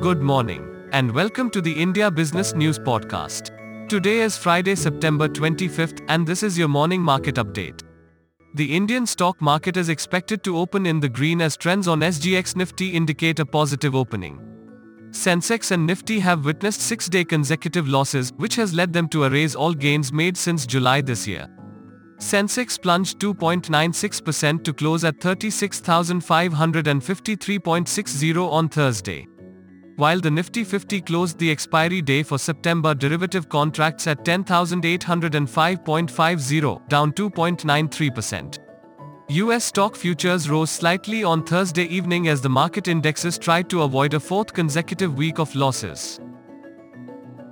Good morning, and welcome to the India Business News Podcast. Today is Friday, September 25th, and this is your morning market update. The Indian stock market is expected to open in the green as trends on SGX Nifty indicate a positive opening. Sensex and Nifty have witnessed six day consecutive losses, which has led them to erase all gains made since July this year. Sensex plunged 2.96% to close at 36,553.60 on Thursday. While the Nifty 50 closed the expiry day for September derivative contracts at 10,805.50, down 2.93%. US stock futures rose slightly on Thursday evening as the market indexes tried to avoid a fourth consecutive week of losses.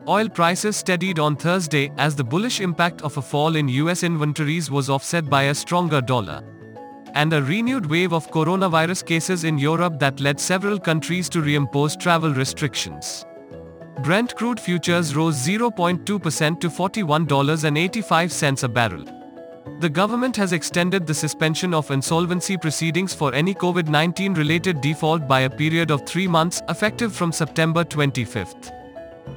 Oil prices steadied on Thursday as the bullish impact of a fall in US inventories was offset by a stronger dollar. And a renewed wave of coronavirus cases in Europe that led several countries to reimpose travel restrictions. Brent crude futures rose 0.2% to $41.85 a barrel. The government has extended the suspension of insolvency proceedings for any COVID 19 related default by a period of three months, effective from September 25th.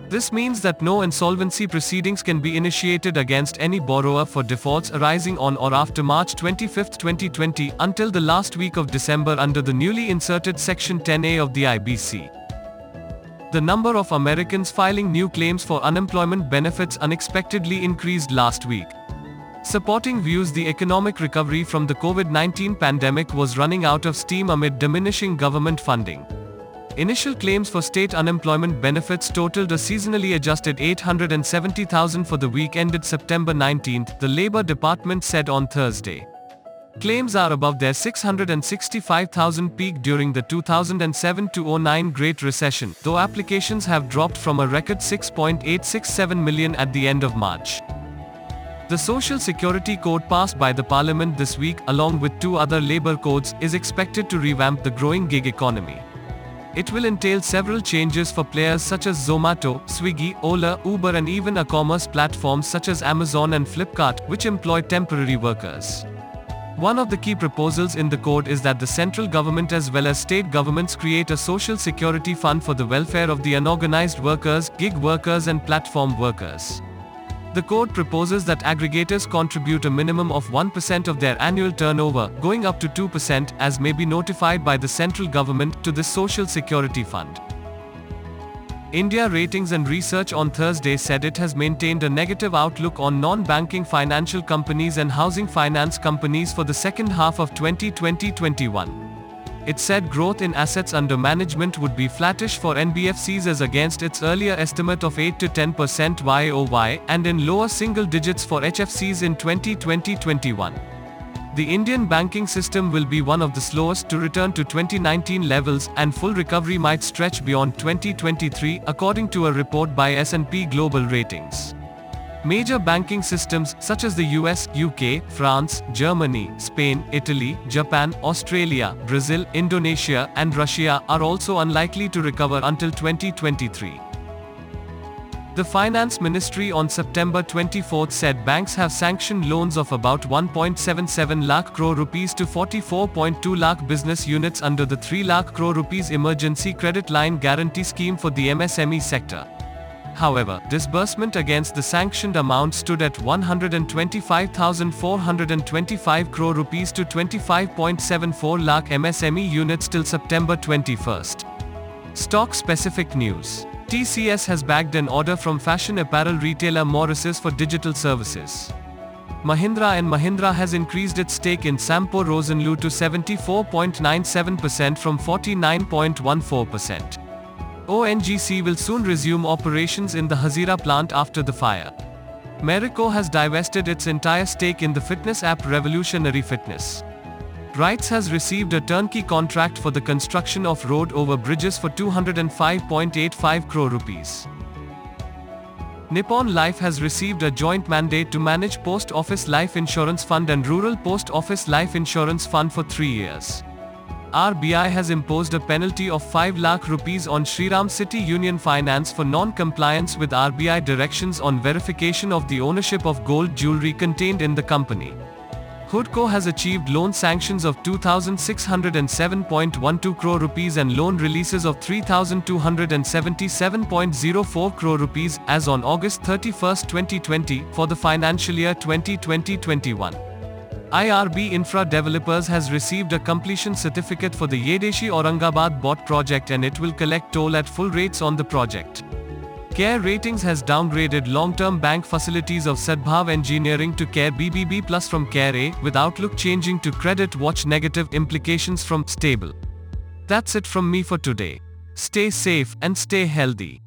This means that no insolvency proceedings can be initiated against any borrower for defaults arising on or after March 25, 2020 until the last week of December under the newly inserted Section 10A of the IBC. The number of Americans filing new claims for unemployment benefits unexpectedly increased last week. Supporting views the economic recovery from the COVID 19 pandemic was running out of steam amid diminishing government funding. Initial claims for state unemployment benefits totaled a seasonally adjusted 870,000 for the week ended September 19, the Labor Department said on Thursday. Claims are above their 665,000 peak during the 2007-09 Great Recession, though applications have dropped from a record 6.867 million at the end of March. The Social Security Code passed by the Parliament this week, along with two other labor codes, is expected to revamp the growing gig economy. It will entail several changes for players such as Zomato, Swiggy, Ola, Uber and even e-commerce platforms such as Amazon and Flipkart, which employ temporary workers. One of the key proposals in the code is that the central government as well as state governments create a social security fund for the welfare of the unorganized workers, gig workers and platform workers. The code proposes that aggregators contribute a minimum of 1% of their annual turnover, going up to 2%, as may be notified by the central government, to this Social Security Fund. India Ratings and Research on Thursday said it has maintained a negative outlook on non banking financial companies and housing finance companies for the second half of 2020 21. It said growth in assets under management would be flattish for NBFCs as against its earlier estimate of 8 to 10% YOY and in lower single digits for HFCs in 2020-21. The Indian banking system will be one of the slowest to return to 2019 levels and full recovery might stretch beyond 2023 according to a report by S&P Global Ratings. Major banking systems such as the US, UK, France, Germany, Spain, Italy, Japan, Australia, Brazil, Indonesia, and Russia are also unlikely to recover until 2023. The Finance Ministry on September 24 said banks have sanctioned loans of about 1.77 lakh crore rupees to 44.2 lakh business units under the 3 lakh crore rupees emergency credit line guarantee scheme for the MSME sector. However, disbursement against the sanctioned amount stood at 125,425 crore rupees to 25.74 lakh MSME units till September 21. Stock specific news. TCS has bagged an order from fashion apparel retailer Maurices for digital services. Mahindra and Mahindra has increased its stake in Sampo Rosenlew to 74.97% from 49.14%. ONGC will soon resume operations in the Hazira plant after the fire. Marico has divested its entire stake in the fitness app Revolutionary Fitness. RITES has received a turnkey contract for the construction of road over bridges for 205.85 crore rupees. Nippon Life has received a joint mandate to manage Post Office Life Insurance Fund and Rural Post Office Life Insurance Fund for three years. RBI has imposed a penalty of 5 lakh rupees on Shriram City Union Finance for non-compliance with RBI directions on verification of the ownership of gold jewelry contained in the company. HUDCO has achieved loan sanctions of 2607.12 crore rupees and loan releases of 3277.04 crore rupees as on August 31, 2020 for the financial year 2020-21. IRB Infra Developers has received a completion certificate for the Yedeshi Aurangabad BOT project and it will collect toll at full rates on the project. CARE Ratings has downgraded long-term bank facilities of Sadbhav Engineering to CARE BBB Plus from CARE A, with outlook changing to Credit Watch negative implications from Stable. That's it from me for today. Stay safe and stay healthy.